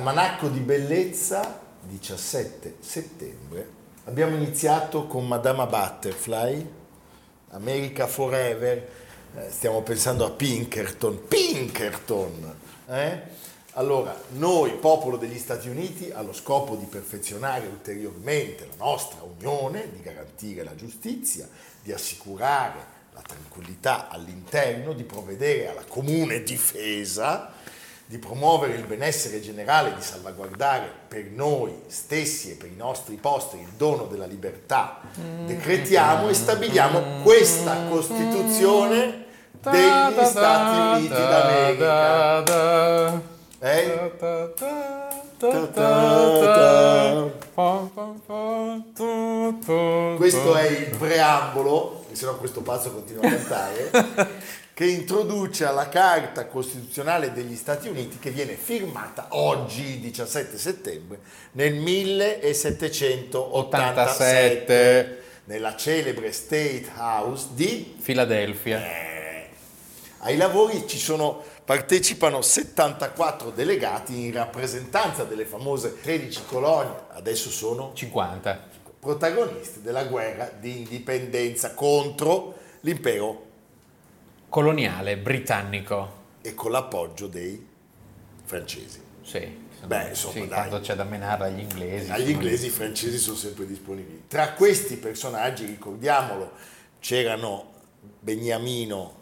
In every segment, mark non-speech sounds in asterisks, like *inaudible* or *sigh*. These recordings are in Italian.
Almanacco di bellezza, 17 settembre. Abbiamo iniziato con Madama Butterfly, America Forever, eh, stiamo pensando a Pinkerton. Pinkerton! Eh? Allora, noi, popolo degli Stati Uniti, allo scopo di perfezionare ulteriormente la nostra unione, di garantire la giustizia, di assicurare la tranquillità all'interno, di provvedere alla comune difesa, di promuovere il benessere generale, di salvaguardare per noi stessi e per i nostri posteri il dono della libertà, decretiamo e stabiliamo questa Costituzione degli Stati Uniti d'America. Eh? Questo è il preambolo, se no questo pazzo continua a cantare *laughs* che introduce alla Carta Costituzionale degli Stati Uniti che viene firmata oggi, 17 settembre, nel 1787 nella celebre State House di Filadelfia. Eh, ai lavori ci sono, partecipano 74 delegati in rappresentanza delle famose 13 colonie, adesso sono 50 protagonisti della guerra di indipendenza contro l'impero coloniale britannico. E con l'appoggio dei francesi. Sì. Beh, insomma, sì, dai. quando c'è da menare agli inglesi. Agli inglesi i francesi sono sempre disponibili. Tra questi personaggi, ricordiamolo, c'erano Beniamino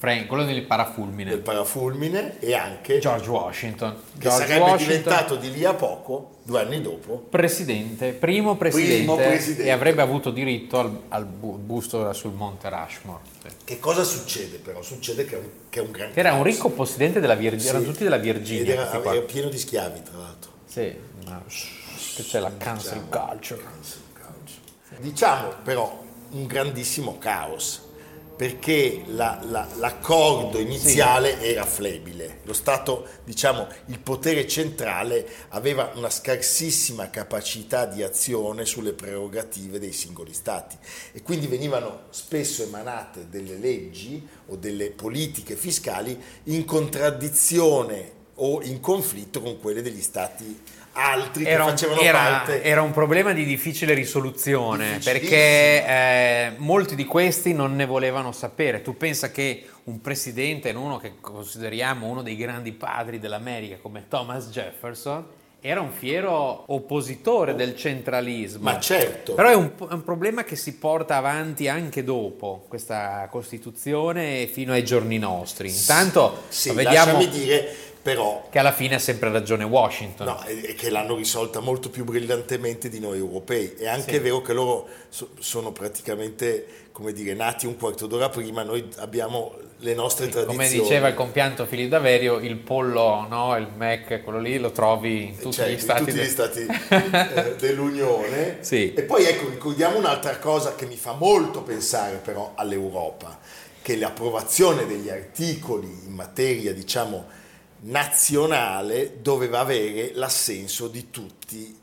Frank, quello del parafulmine. del parafulmine e anche George Washington. che George sarebbe Washington, diventato di lì a poco, due anni dopo, presidente, primo presidente, Primo presidente. e avrebbe avuto diritto al, al bu- busto sul Monte Rushmore. sì. Che cosa succede però? Succede che è un, che è un gran Che era un ricco possidente della Virginia, Sì. erano tutti della Ed Virginia. era, questi qua. era pieno di schiavi, tra l'altro. Sì, ma che c'è la cancel Diciamo, culture. cancel culture. Diciamo però un grandissimo caos perché la- la- l'accordo iniziale era flebile. Lo Stato, diciamo, il potere centrale aveva una scarsissima capacità di azione sulle prerogative dei singoli Stati e quindi venivano spesso emanate delle leggi o delle politiche fiscali in contraddizione o in conflitto con quelle degli Stati altri Era che un, facevano era- parte era un problema di difficile risoluzione perché eh, molti di questi non ne volevano sapere. Tu pensa che un presidente, uno che consideriamo uno dei grandi padri dell'America come Thomas Jefferson, era un fiero oppositore del centralismo. Ma certo. Però è un, è un problema che si porta avanti anche dopo questa Costituzione fino ai giorni nostri. Intanto Sì, vediamo lasciami dire però che alla fine ha sempre ragione Washington. no, è che l'hanno risolta molto più brillantemente di noi europei. È anche Sì. vero che loro so- sono praticamente, come dire, nati un quarto d'ora prima, noi abbiamo le nostre tradizioni. Come diceva il compianto Filippo Daverio, il pollo, no, il Mac, quello lì, lo trovi in tutti Cioè, gli stati. tutti gli stati eh, dell'Unione. Sì. E poi ecco, ricordiamo un'altra cosa che mi fa molto pensare però all'Europa, che l'approvazione degli articoli in materia, diciamo, nazionale doveva avere l'assenso di tutti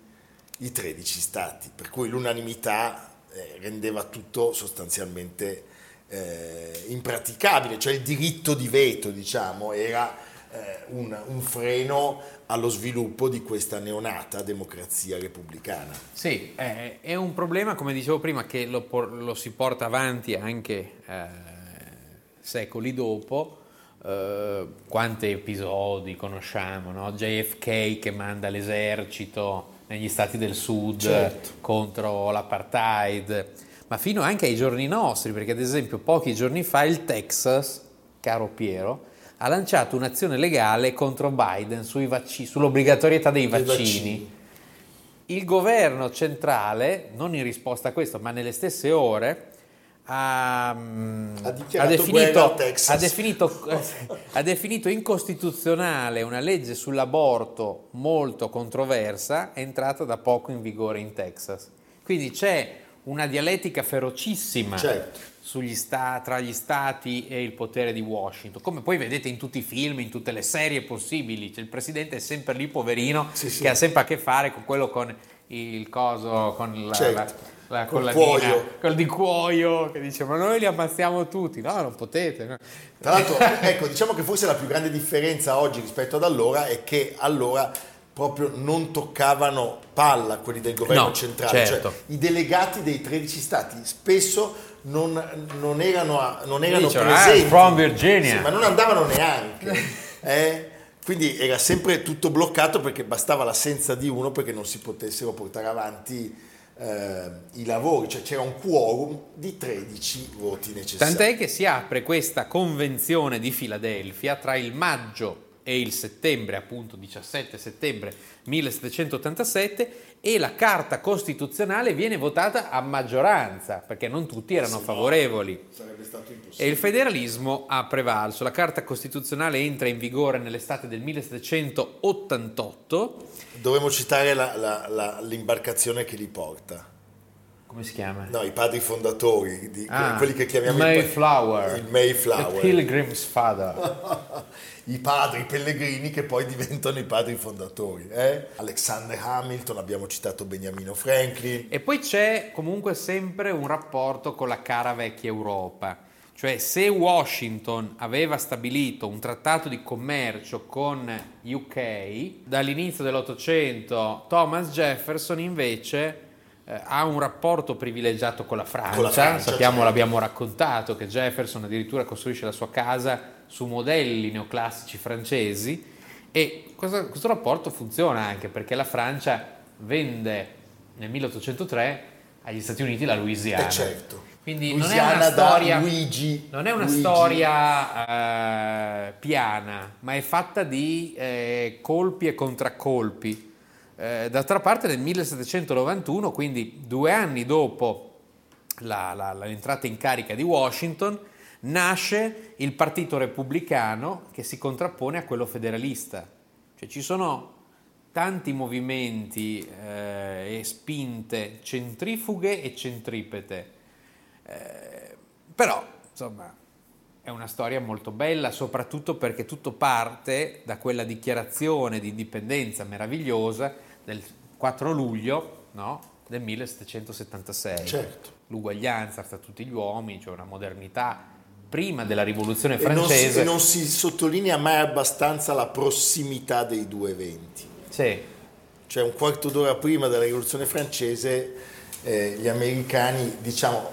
i 13 stati, per cui l'unanimità eh, rendeva tutto sostanzialmente eh, impraticabile, cioè il diritto di veto, diciamo, era eh, un, un, freno allo sviluppo di questa neonata democrazia repubblicana. Sì, eh, è un problema, come dicevo prima, che lo, lo si porta avanti anche eh, secoli dopo. Uh, quanti episodi conosciamo, no? JFK che manda l'esercito negli stati del sud certo. contro l'apartheid, ma fino anche ai giorni nostri, perché ad esempio pochi giorni fa il Texas, caro Piero, ha lanciato un'azione legale contro Biden vac- sull'obbligatorietà dei vaccini. dei vaccini. Il governo centrale, non in risposta a questo, ma nelle stesse ore, ha, ha, ha, definito, definito, *laughs* ha, definito, incostituzionale una legge sull'aborto molto controversa, entrata da poco in vigore in Texas. Quindi c'è una dialettica ferocissima certo. sta, tra gli stati e il potere di Washington, come poi vedete in tutti i film, in tutte le serie possibili, cioè, il presidente è sempre lì poverino sì, sì. che ha sempre a che fare con quello con il coso, con la, certo. la la collanina, quel di cuoio che dice ma noi li ammazziamo tutti, no non potete. No. Tra l'altro, *laughs* ecco, diciamo che forse la più grande differenza oggi rispetto ad allora è che allora proprio non toccavano palla quelli del governo no, centrale, certo. cioè i delegati dei 13 stati spesso non, non erano, non erano Dice, presenti, ah, from Virginia. Sì, ma non andavano neanche. *laughs* Eh? Quindi era sempre tutto bloccato perché bastava l'assenza di uno perché non si potessero portare avanti eh, i lavori, cioè c'era un quorum di 13 voti necessari. Tant'è che si apre questa convenzione di Filadelfia tra il maggio e il settembre, appunto 17 settembre 1787, e la Carta Costituzionale viene votata a maggioranza, perché non tutti erano sì, favorevoli. E il federalismo ha prevalso. La Carta Costituzionale entra in vigore nell'estate del 1788. Dovremmo citare la, la, la, l'imbarcazione che li porta. Come si chiama? No, i padri fondatori, di, ah, quelli che chiamiamo Mayflower. Il, Mayflower. The Pilgrim's Father. *laughs* I padri pellegrini che poi diventano i padri fondatori. Eh? Alexander Hamilton, abbiamo citato Beniamino Franklin. E poi c'è comunque sempre un rapporto con la cara vecchia Europa. Cioè se Washington aveva stabilito un trattato di commercio con UK, dall'inizio dell'Ottocento Thomas Jefferson invece eh, ha un rapporto privilegiato con la Francia, con la Francia sappiamo, certo. l'abbiamo raccontato, che Jefferson addirittura costruisce la sua casa su modelli neoclassici francesi e questo, questo rapporto funziona anche perché la Francia vende nel 1803 agli Stati Uniti la Louisiana. Eh certo. Quindi Louisiana non è una storia, Luigi, non è una Luigi. storia eh, piana, ma è fatta di eh, colpi e contraccolpi eh, d'altra parte nel 1791, quindi due anni dopo la, la, l'entrata in carica di Washington, nasce il Partito Repubblicano che si contrappone a quello federalista. Cioè ci sono tanti movimenti eh, e spinte centrifughe e centripete. Eh, però, insomma, è una storia molto bella, soprattutto perché tutto parte da quella dichiarazione di indipendenza meravigliosa del 4 luglio no? del 1776. Certo. L'uguaglianza fra tutti gli uomini, cioè una modernità prima della rivoluzione francese. E non si, non si sottolinea mai abbastanza la prossimità dei due eventi. Sì. Cioè un quarto d'ora prima della rivoluzione francese eh, gli americani, diciamo,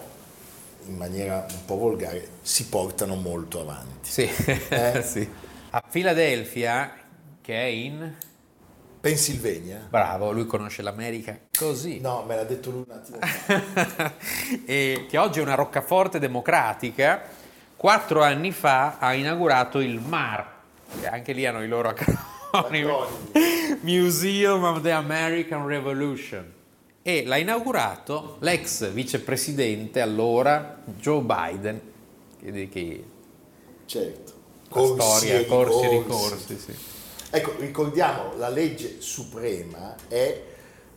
in maniera un po' volgare, si portano molto avanti. Sì, eh? *laughs* sì. A Filadelfia, che è in... Pennsylvania. Bravo, lui conosce l'America così. No, me l'ha detto lui un attimo *laughs* e che oggi è una roccaforte democratica, quattro anni fa ha inaugurato il MAR, che anche lì hanno i loro *laughs* acronimi. Museum of the American Revolution e l'ha inaugurato l'ex vicepresidente allora Joe Biden, che, che certo. corsi storia, e corsi e ricorsi. Sì. Ecco, ricordiamo, la legge suprema è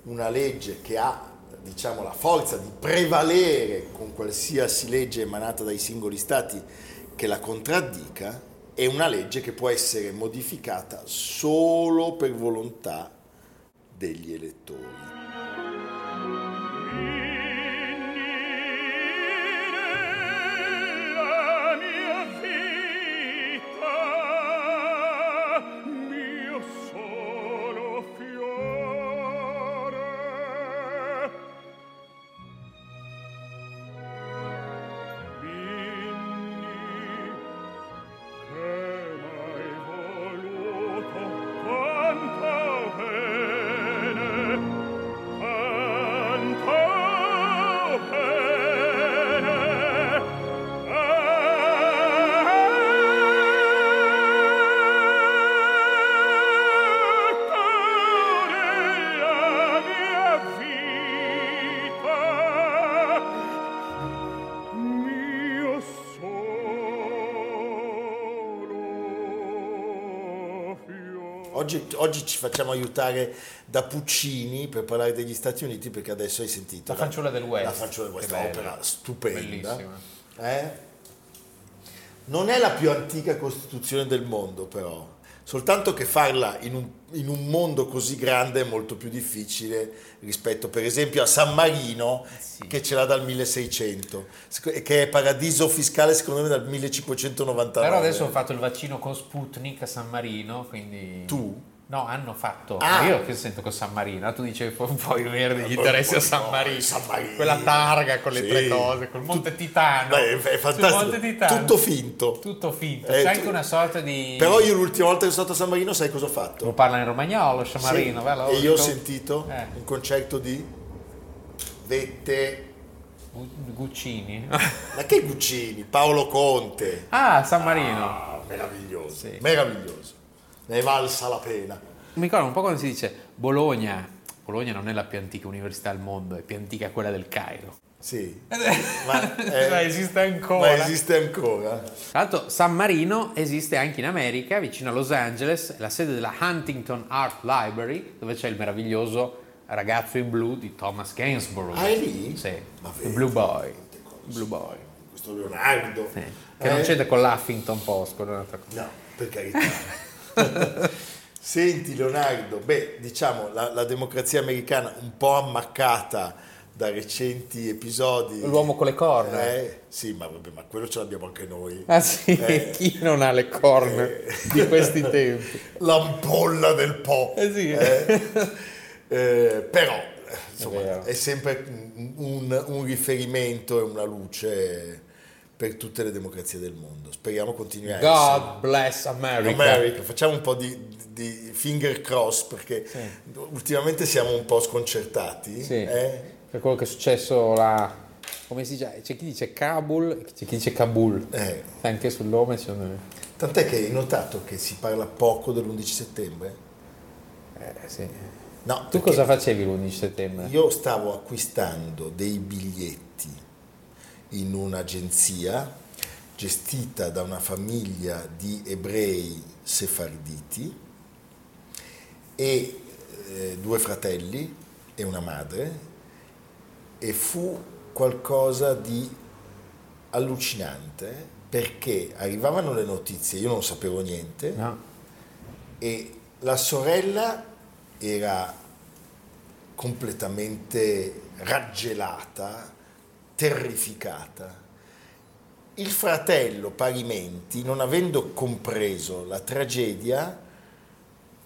una legge che ha diciamo, la forza di prevalere con qualsiasi legge emanata dai singoli stati che la contraddica, è una legge che può essere modificata solo per volontà degli elettori. Oggi, oggi ci facciamo aiutare da Puccini per parlare degli Stati Uniti perché adesso hai sentito La fanciulla del West. La fanciulla del West, opera stupenda. Eh? Non è la più antica Costituzione del mondo però, soltanto che farla in un, in un mondo così grande è molto più difficile rispetto per esempio a San Marino sì. che ce l'ha dal 1600 e che è paradiso fiscale secondo me dal 1599. Però adesso ho fatto il vaccino con Sputnik a San Marino, quindi... Tu? No, hanno fatto. Ah. Io che sento con San Marino, tu dicevi poi puoi avere degli interessi a San No, Marino. San Marino. Quella targa con le Sì. tre cose, col Monte Titano. Beh, è fantastico. Monte Titano. Tutto finto. Tutto finto. Eh, C'è tu- anche una sorta di... Però io l'ultima volta che sono stato a San Marino sai cosa ho fatto? Lo parla in romagnolo, San Marino, Sì, bello. E io ho sentito Eh. un concerto di Vette Gu- Guccini. Ma che Guccini? Paolo Conte. ah, San Marino. Ah, meraviglioso, Sì. meraviglioso. Ne è valsa la pena. Mi ricordo un po' quando si dice Bologna. Bologna non è la più antica università al mondo, è più antica quella del Cairo. Sì. Ma, *laughs* eh, esiste ancora. Ma esiste ancora. Tra l'altro San Marino esiste anche in America, vicino a Los Angeles, è la sede della Huntington Art Library, dove c'è il meraviglioso ragazzo in blu di Thomas Gainsborough. Ah, è lì? Sì, Ma il Blue Boy. Blue Boy. Questo Leonardo. Sì. Che non Eh? c'entra con l'Huffington Post, con un'altra cosa. No, per carità. *laughs* *laughs* Senti Leonardo, beh, diciamo la, la democrazia americana un po' ammaccata da recenti episodi. L'uomo con le corna. Eh, sì, ma vabbè, ma quello ce l'abbiamo anche noi. Ah sì, Eh. *laughs* chi non ha le corna Eh. di questi tempi? *laughs* L'ampolla del Po. Eh sì. Eh, però, insomma, vero. è, sempre un, un riferimento e una luce per tutte le democrazie del mondo. Speriamo continui a essere. God bless America. America, facciamo un po' di, di finger cross perché ultimamente siamo un po' sconcertati. Sì. eh? Per quello che è successo là, come si dice? C'è chi dice Kabul e c'è chi dice Kabul. Eh, Anche sul nome sono... Tant'è che hai notato che si parla poco dell'11 settembre? Eh, sì. No, Tu cosa facevi l'11 settembre? Io stavo acquistando dei biglietti in un'agenzia gestita da una famiglia di ebrei sefarditi e eh, due fratelli e una madre e fu qualcosa di allucinante perché arrivavano le notizie, io non sapevo niente, No. e la sorella era completamente raggelata, terrificata. Il fratello parimenti, non avendo compreso la tragedia,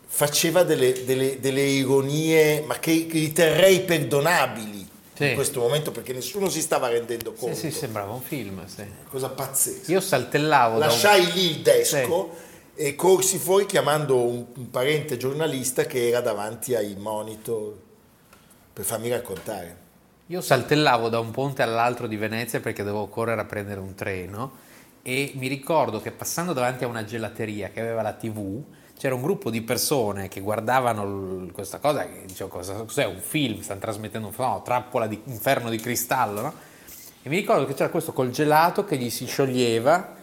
faceva delle, delle- delle ironie, ma che riterrei perdonabili Sì. in questo momento perché nessuno si stava rendendo Sì, conto. sì, sembrava un film, sì. Cosa pazzesca. Io saltellavo da un... Lasciai lì il desco e corsi fuori chiamando un, un parente giornalista che era davanti ai monitor per farmi raccontare. Io saltellavo da un ponte all'altro di Venezia perché dovevo correre a prendere un treno e mi ricordo che passando davanti a una gelateria che aveva la TV c'era un gruppo di persone che guardavano l- questa cosa che dicevo cosa, cos'è un film, stanno trasmettendo un no, trappola di inferno di cristallo, no? E mi ricordo che c'era questo col gelato che gli si scioglieva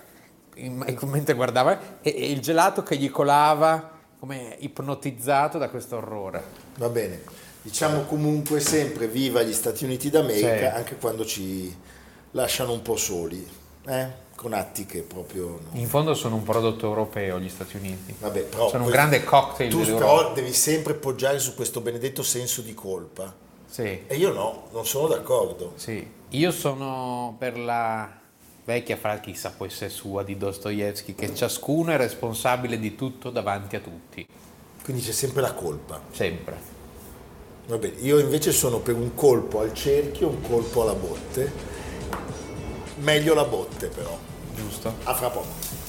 in- *laughs* mentre guardava e, e il gelato che gli colava come ipnotizzato da questo orrore. Va bene, diciamo comunque sempre viva gli Stati Uniti d'America Sì. anche quando ci lasciano un po' soli, eh? con atti che proprio... no. In fondo sono un prodotto europeo gli Stati Uniti. Vabbè, però sono un grande cocktail Tu però devi sempre poggiare su questo benedetto senso di colpa. Sì, E io no, non sono d'accordo. sì. Io sono per la vecchia frase chissà può essere sua di Dostoevsky che ciascuno è responsabile di tutto davanti a tutti, Quindi c'è sempre la colpa. sempre. Va bene, io invece sono per un colpo al cerchio, un colpo alla botte. Meglio la botte però. Giusto? A fra poco.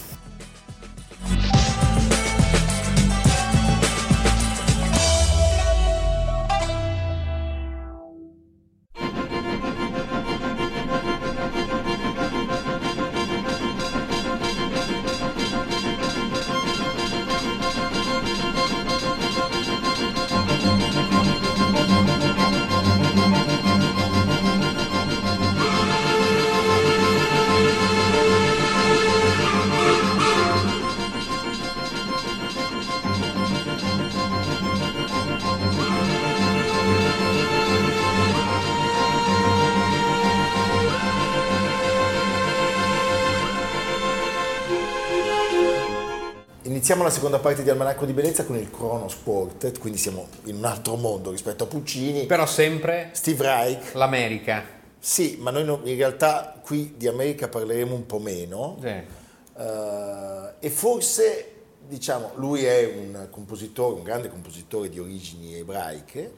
Iniziamo la seconda parte di Almanacco di Bellezza con il Chronos Quartet, quindi siamo in un altro mondo rispetto a Puccini. Però sempre Steve Reich. l'America. Sì, ma noi no- in realtà qui di America parleremo un po' meno. Sì. Eh, e forse, diciamo, lui è un compositore, un grande compositore di origini ebraiche,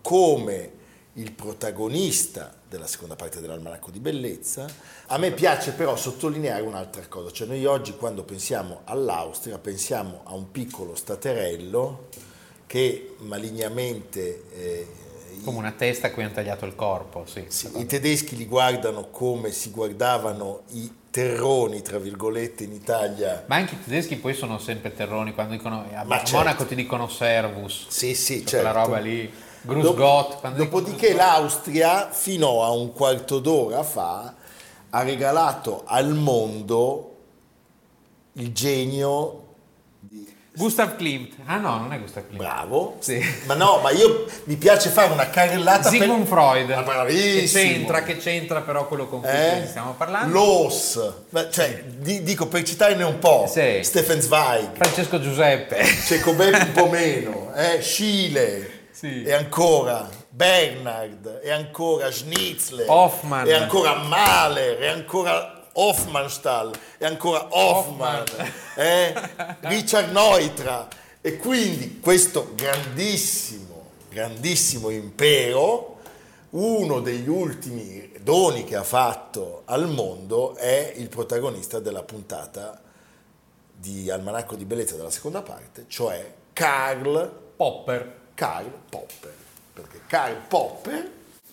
come il protagonista della seconda parte dell'Almanacco di Bellezza. A me piace però sottolineare un'altra cosa, cioè noi oggi quando pensiamo all'Austria pensiamo a un piccolo staterello che malignamente eh, Come una testa a cui hanno tagliato il corpo, sì. sì, I tedeschi li guardano come si guardavano i terroni, tra virgolette, in Italia. Ma anche i tedeschi poi sono sempre terroni quando dicono a Ma a certo. Monaco ti dicono servus. Sì, sì, Cioè, certo. Quella roba lì. Dop- quando dicono Dopodiché Grusgott. l'Austria, fino a un quarto d'ora fa, ha regalato al mondo il genio Gustav Klimt. Ah no, non è Gustav Klimt. bravo. Sì. Ma no, ma io mi piace fare una carrellata Sigmund per... Freud. Ma Che bravissimo. c'entra, che c'entra però quello con cui Eh? stiamo parlando. Los, Ma, cioè, di- dico per citarne un po', Sì. Stefan Zweig, Francesco Giuseppe. Cecobè un po' *laughs* meno, eh? Schiele, Sì. e ancora Bernard, e ancora Schnitzler, Hoffmann. e ancora Mahler, e ancora Hoffmannsthal, e ancora Hoffmann, Hoffmann. eh? Richard Neutra. E quindi questo grandissimo, grandissimo impero, uno degli ultimi doni che ha fatto al mondo è il protagonista della puntata di Almanacco di Bellezza della seconda parte, cioè Karl, Popper. Karl Popper. Perché Karl Popper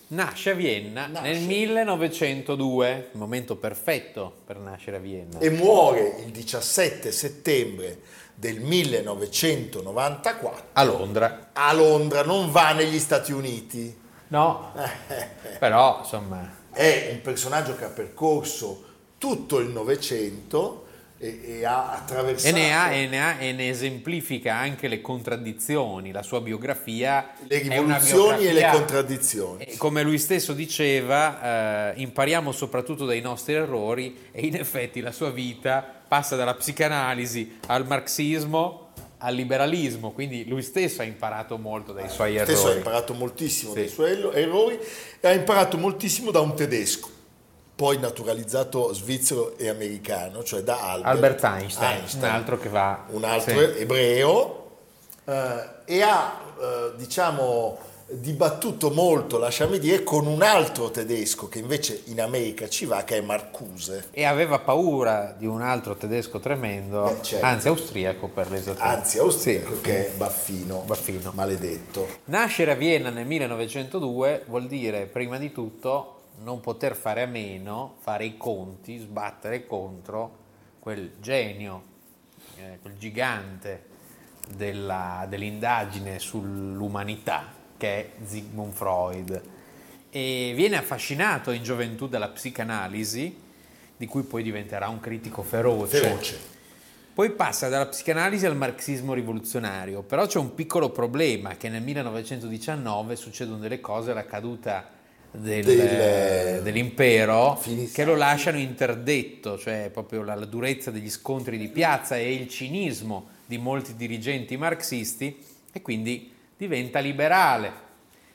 Nasce a Vienna Nasce. nel 1902, il momento perfetto per nascere a Vienna. e muore il 17 settembre del 1994 A Londra. a Londra, non va negli Stati Uniti. No, *laughs* però insomma, È un personaggio che ha percorso tutto il Novecento e, e ha attraversato... e ne, ha, e, ne ha- e ne esemplifica anche le contraddizioni. La sua biografia le rivoluzioni e le contraddizioni. E come lui stesso diceva, eh, impariamo soprattutto dai nostri errori e in effetti la sua vita passa dalla psicanalisi al marxismo al liberalismo, quindi lui stesso ha imparato molto dai suoi stesso ha errori. imparato moltissimo Sì. dai suoi erro- errori e ha imparato moltissimo da un tedesco, poi naturalizzato svizzero e americano, cioè da Albert, Albert Einstein, Einstein, un altro che va... un altro sì. ebreo, eh, e ha, eh, diciamo, dibattuto molto, lasciami dire, con un altro tedesco che invece in America ci va, che è Marcuse. E aveva paura di un altro tedesco tremendo, Beh, certo. anzi austriaco per l'esattezza. Anzi, austriaco, Sì, che è Baffino, Baffino. maledetto. Nascere a Vienna nel 1902 vuol dire prima di tutto non poter fare a meno, fare i conti, sbattere contro quel genio, eh, quel gigante della- dell'indagine sull'umanità che è Sigmund Freud. E viene affascinato in gioventù dalla psicanalisi, di cui poi diventerà un critico feroce. Feroce. Poi passa dalla psicanalisi al marxismo rivoluzionario, però c'è un piccolo problema che nel 1919 succedono delle cose alla caduta del- Del- dell'impero Finis- che lo lasciano interdetto, cioè proprio la, la durezza degli scontri di piazza e il cinismo di molti dirigenti marxisti e quindi diventa liberale.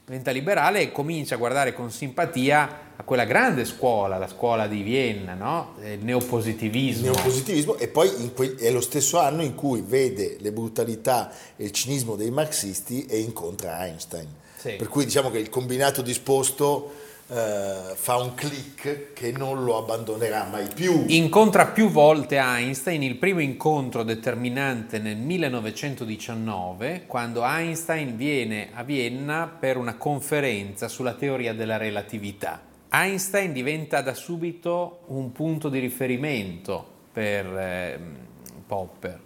Diventa liberale e comincia a guardare con simpatia a quella grande scuola, la scuola di Vienna, no? il neopositivismo. Il neopositivismo e poi que- è lo stesso anno in cui vede le brutalità e il cinismo dei marxisti e incontra Einstein. Sì. Per cui diciamo che il combinato disposto eh, fa un click che non lo abbandonerà mai più. Incontra più volte Einstein, il primo incontro determinante nel 1919, quando Einstein viene a Vienna per una conferenza sulla teoria della relatività. Einstein diventa da subito un punto di riferimento per ehm, Popper.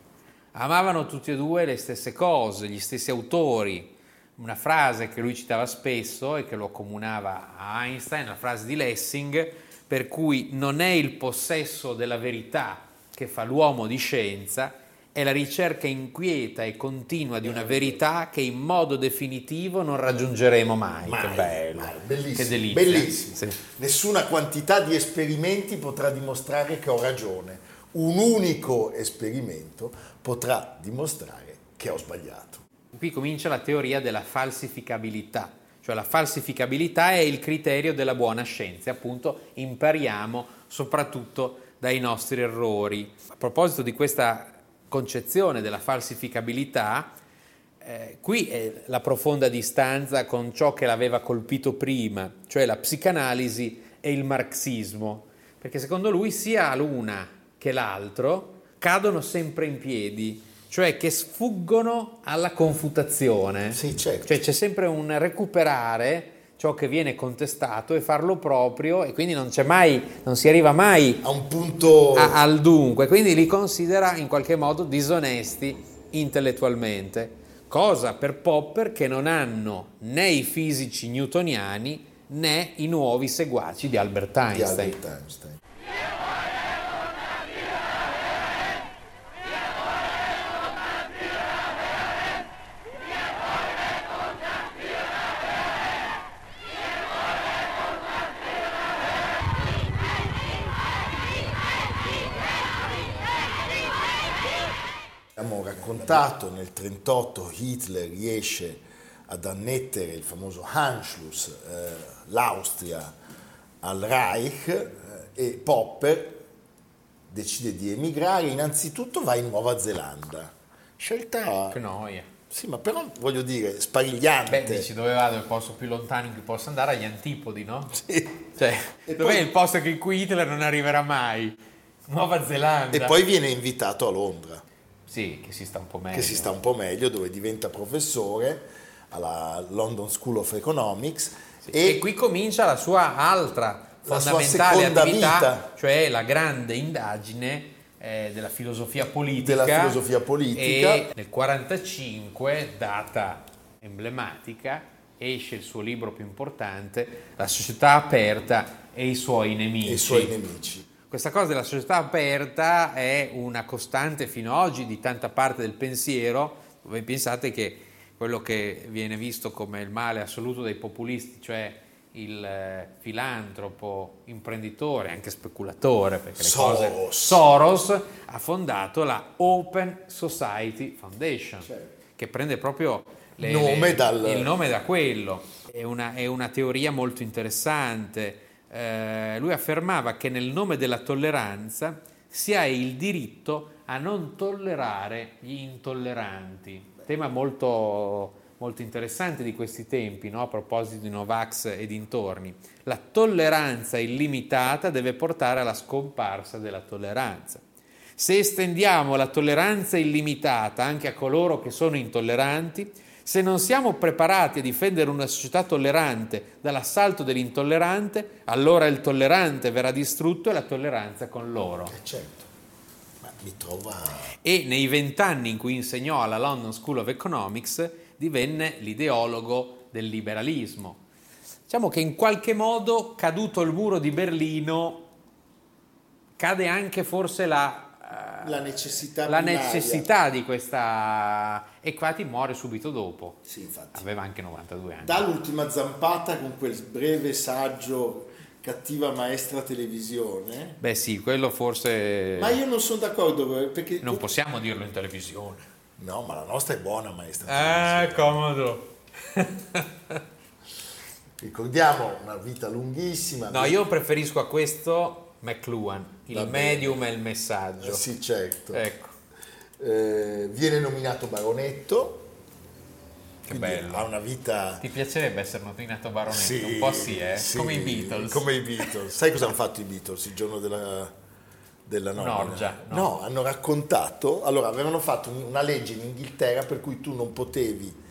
Amavano tutti e due le stesse cose, gli stessi autori. Una frase che lui citava spesso e che lo accomunava a Einstein, la frase di Lessing, per cui non è il possesso della verità che fa l'uomo di scienza, è la ricerca inquieta e continua di una verità che in modo definitivo non raggiungeremo mai. Mai, che bello, mai, bellissimo, che delizia. bellissimo. Sì. Nessuna quantità di esperimenti potrà dimostrare che ho ragione. un unico esperimento potrà dimostrare che ho sbagliato. Qui comincia la teoria della falsificabilità, cioè la falsificabilità è il criterio della buona scienza, appunto impariamo soprattutto dai nostri errori. A proposito di questa concezione della falsificabilità, eh, qui è la profonda distanza con ciò che l'aveva colpito prima, cioè la psicanalisi e il marxismo, perché secondo lui sia l'una che l'altro cadono sempre in piedi, cioè che sfuggono alla confutazione. Sì, certo. Cioè c'è sempre un recuperare ciò che viene contestato e farlo proprio e quindi non c'è mai, non si arriva mai a un punto a, al dunque, quindi li considera in qualche modo disonesti intellettualmente, cosa per Popper che non hanno né i fisici newtoniani né i nuovi seguaci di Albert Einstein. Di Albert Einstein. Raccontato, nel 1938 Hitler riesce ad annettere il famoso Anschluss, eh, l'Austria, al Reich eh, e Popper decide di emigrare, innanzitutto va in Nuova Zelanda. Scelta... Che noia. Sì, ma però voglio dire, sparigliante. Beh, dici dove vado il posto più lontano in cui posso andare? Agli antipodi, no? Sì. Cioè, e dov'è poi... il posto in cui Hitler non arriverà mai? Nuova Zelanda. E poi viene invitato a Londra. Sì, che si sta un po' meglio. Che si sta un po' meglio, dove diventa professore alla London School of Economics. Sì, e, e, qui comincia la sua altra fondamentale attività, vita. cioè la grande indagine eh, della filosofia politica. Della filosofia politica. E nel 1945, data emblematica, esce il suo libro più importante, La società aperta e i suoi nemici. E i suoi nemici. Questa cosa della società aperta è una costante fino ad oggi di tanta parte del pensiero. Voi pensate che quello che viene visto come il male assoluto dei populisti, cioè il eh, filantropo, imprenditore, anche speculatore, perché le Soros. cose Soros ha fondato la Open Society Foundation, certo. che prende proprio le, nome le, dal... il nome da quello. È una, è una teoria molto interessante eh, lui affermava che nel nome della tolleranza si ha il diritto a non tollerare gli intolleranti. Tema molto, molto interessante di questi tempi, no? a proposito di Novax e dintorni. La tolleranza illimitata deve portare alla scomparsa della tolleranza. Se estendiamo la tolleranza illimitata anche a coloro che sono intolleranti, se non siamo preparati a difendere una società tollerante dall'assalto dell'intollerante, allora il tollerante verrà distrutto e la tolleranza con loro. Eh certo, ma mi trova... E nei vent'anni in cui insegnò alla London School of Economics divenne l'ideologo del liberalismo. Diciamo che in qualche modo, caduto il muro di Berlino, cade anche forse la la necessità, la necessità di questa e Quati muore subito dopo. Sì, infatti. aveva anche 92 anni. Dall'ultima zampata con quel breve saggio cattiva maestra televisione. Beh sì quello forse ma io non sono d'accordo perché non possiamo dirlo in televisione. No ma la nostra è buona maestra ah comodo. Ricordiamo una vita lunghissima. No io preferisco a questo McLuhan, il medium e il messaggio. Sì, certo. Ecco. Eh, viene nominato baronetto. Che bello. Ha una vita. Ti piacerebbe essere nominato baronetto? Sì, un po' sì, eh? Sì, come i Beatles. Come i Beatles. Sai cosa hanno fatto i Beatles il giorno della, della nomina? Norgia. No. no, hanno raccontato. Allora, avevano fatto una legge in Inghilterra per cui tu non potevi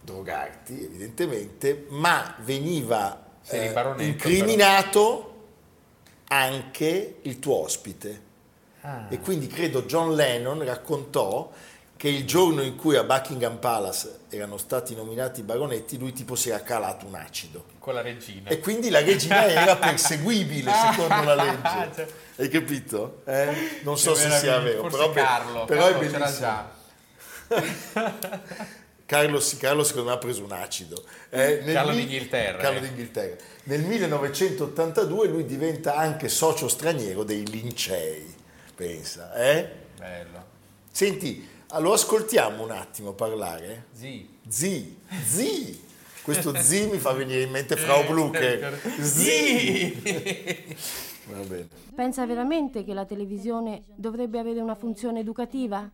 drogarti, evidentemente, ma veniva eh, incriminato. Anche il tuo ospite. Ah. E quindi credo John Lennon raccontò che il giorno in cui a Buckingham Palace erano stati nominati baronetti, lui tipo si era calato un acido. Con la regina. E quindi la regina era perseguibile *laughs* secondo la legge. Cioè. Hai capito? Eh? Non so se sia vero, però, Carlo, però Carlo è bellissimo. *laughs* Carlo, Carlo, secondo me ha preso un acido. Eh, Carlo d'Inghilterra. Carlo eh. d'Inghilterra. Nel 1982 lui diventa anche socio straniero dei Lincei, pensa, eh? Bello. Senti, lo ascoltiamo un attimo parlare? Sì. Zi, zi. Questo zi mi fa venire in mente Frau Blucher. Zi. *laughs* Va bene. Pensa veramente che la televisione dovrebbe avere una funzione educativa?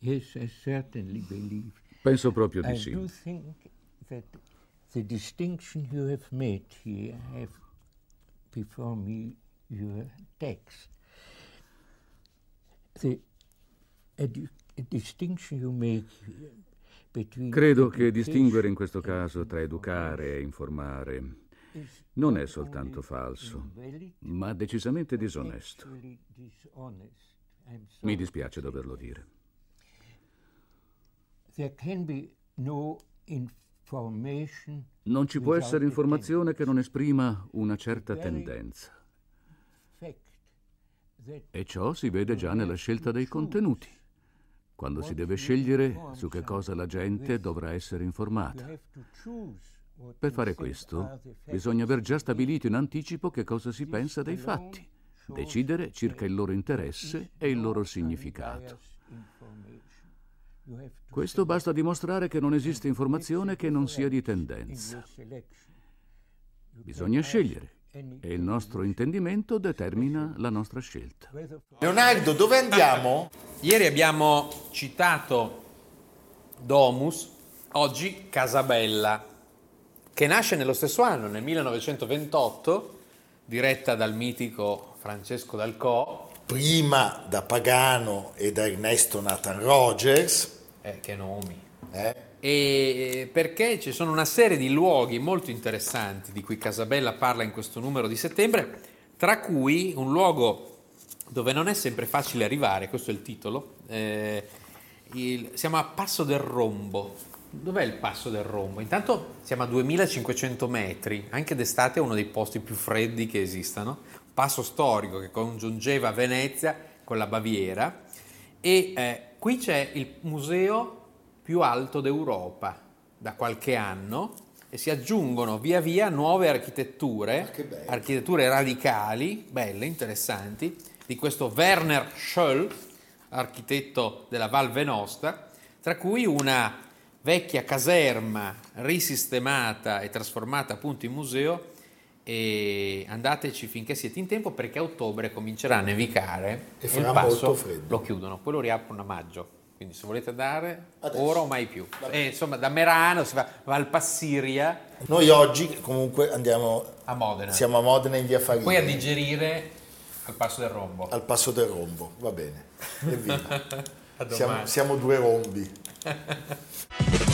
Yes, I certainly believe. Penso proprio di sì. do think that the distinction you have made here, I have before me your text. The a, di- a distinction you make here between Credo che distinguere in questo caso tra educare e informare non è soltanto falso, ma decisamente disonesto. Mi dispiace doverlo dire. Non ci può essere informazione che non esprima una certa tendenza. E ciò si vede già nella scelta dei contenuti, quando si deve scegliere su che cosa la gente dovrà essere informata. Per fare questo bisogna aver già stabilito in anticipo che cosa si pensa dei fatti, decidere circa il loro interesse e il loro significato. Questo basta a dimostrare che non esiste informazione che non sia di tendenza. Bisogna scegliere e il nostro intendimento determina la nostra scelta. Leonardo, dove andiamo? Ieri abbiamo citato Domus, oggi Casabella, che nasce nello stesso anno, nel 1928, diretta dal mitico Francesco Dalcò, Prima da Pagano e da Ernesto Nathan Rogers. eh, che nomi, eh? e perché ci sono una serie di luoghi molto interessanti di cui Casabella parla in questo numero di settembre, tra cui un luogo dove non è sempre facile arrivare, questo è il titolo, eh, il- siamo a Passo del Rombo. Dov'è il Passo del Rombo? Intanto siamo a 2500 metri, anche d'estate è uno dei posti più freddi che esistano, passo storico che congiungeva Venezia con la Baviera e eh, qui c'è il museo più alto d'Europa da qualche anno e si aggiungono via via nuove architetture, bello. architetture radicali, belle, interessanti, di questo Werner Scholl, architetto della Val Venosta, tra cui una vecchia caserma risistemata e trasformata appunto in museo e andateci finché siete in tempo perché a ottobre comincerà a nevicare E farà molto freddo. lo chiudono, poi lo riaprono a maggio. Quindi se volete andare, Adesso. ora o mai più. E, insomma, da Merano si va, va al Passiria Noi oggi comunque andiamo, a Modena. siamo a Modena in via Farina. Poi a digerire al Passo del Rombo. Al passo del rombo, va bene. Evviva. *laughs* Siamo, siamo due rombi. *laughs*